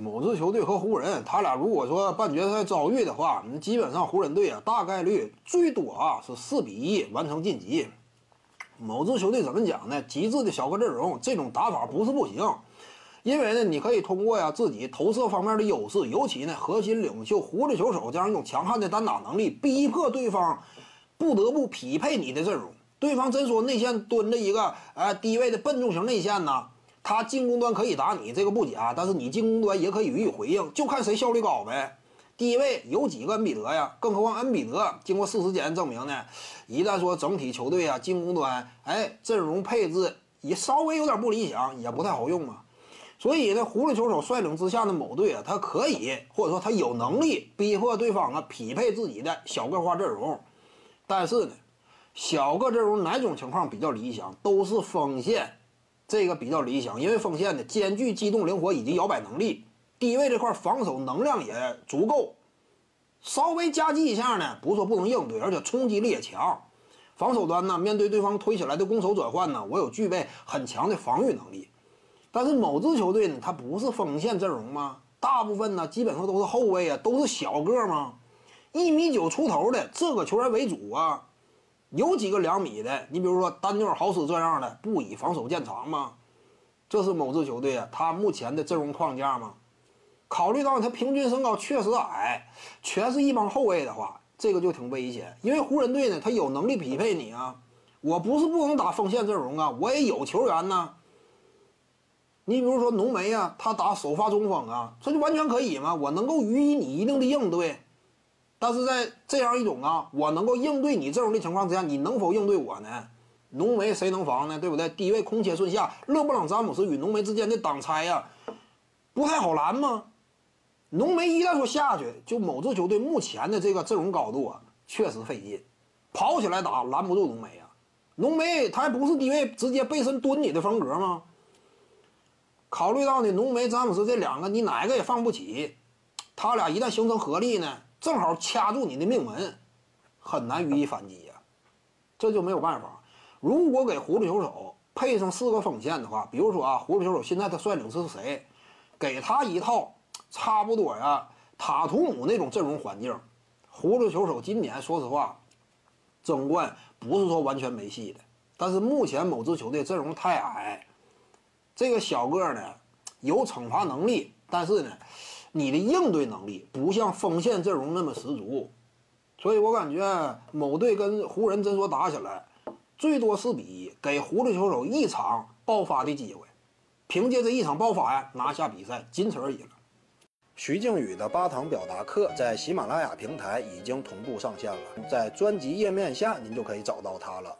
某支球队和湖人，他俩如果说半决赛遭遇的话，那基本上湖人队啊，大概率最多啊是四比一完成晋级。某支球队怎么讲呢？极致的小个阵容，这种打法不是不行，因为呢，你可以通过呀自己投射方面的优势，尤其呢核心领袖狐狸球手这样一种强悍的单打能力，逼迫对方不得不匹配你的阵容。对方真说内线蹲着一个呃低位的笨重型内线呢？他进攻端可以打你，这个不假，但是你进攻端也可以予以回应，就看谁效率高呗。第一位有几个恩比德呀？更何况恩比德经过事实检验证明呢，一旦说整体球队啊进攻端，哎阵容配置也稍微有点不理想，也不太好用嘛。所以呢，狐狸球手率领之下的某队啊，他可以或者说他有能力逼迫对方啊匹配自己的小个化阵容，但是呢，小个阵容哪种情况比较理想？都是锋线。这个比较理想，因为锋线呢兼具机动灵活以及摇摆能力，低位这块防守能量也足够，稍微夹击一下呢，不说不能应对，而且冲击力也强。防守端呢，面对对方推起来的攻守转换呢，我有具备很强的防御能力。但是某支球队呢，它不是锋线阵容吗？大部分呢基本上都是后卫啊，都是小个吗？一米九出头的这个球员为主啊。有几个两米的，你比如说丹尼尔豪斯这样的，不以防守见长吗？这是某支球队啊，他目前的阵容框架吗？考虑到他平均身高确实矮，全是一帮后卫的话，这个就挺危险。因为湖人队呢，他有能力匹配你啊。我不是不能打锋线阵容啊，我也有球员呢。你比如说浓眉啊，他打首发中锋啊，这就完全可以嘛，我能够予以你一定的应对。但是在这样一种啊，我能够应对你阵容的情况之下，你能否应对我呢？浓眉谁能防呢？对不对？低位空切顺下，勒布朗詹姆斯与浓眉之间的挡拆呀，不太好拦吗？浓眉一旦说下去，就某支球队目前的这个阵容高度啊，确实费劲，跑起来打拦不住浓眉啊。浓眉他还不是低位直接背身蹲你的风格吗？考虑到呢，浓眉詹姆斯这两个你哪个也放不起，他俩一旦形成合力呢？正好掐住你的命门，很难予以反击呀，这就没有办法。如果给狐狸球手配上四个锋线的话，比如说啊，狐狸球手现在他率领是谁？给他一套差不多呀，塔图姆那种阵容环境，狐狸球手今年说实话，争冠不是说完全没戏的。但是目前某支球队阵容太矮，这个小个呢有惩罚能力，但是呢。你的应对能力不像锋线阵容那么十足，所以我感觉某队跟湖人真说打起来，最多四比一，给狐狸球手一场爆发的机会，凭借这一场爆发呀，拿下比赛，仅此而已了。徐静宇的八堂表达课在喜马拉雅平台已经同步上线了，在专辑页面下您就可以找到它了。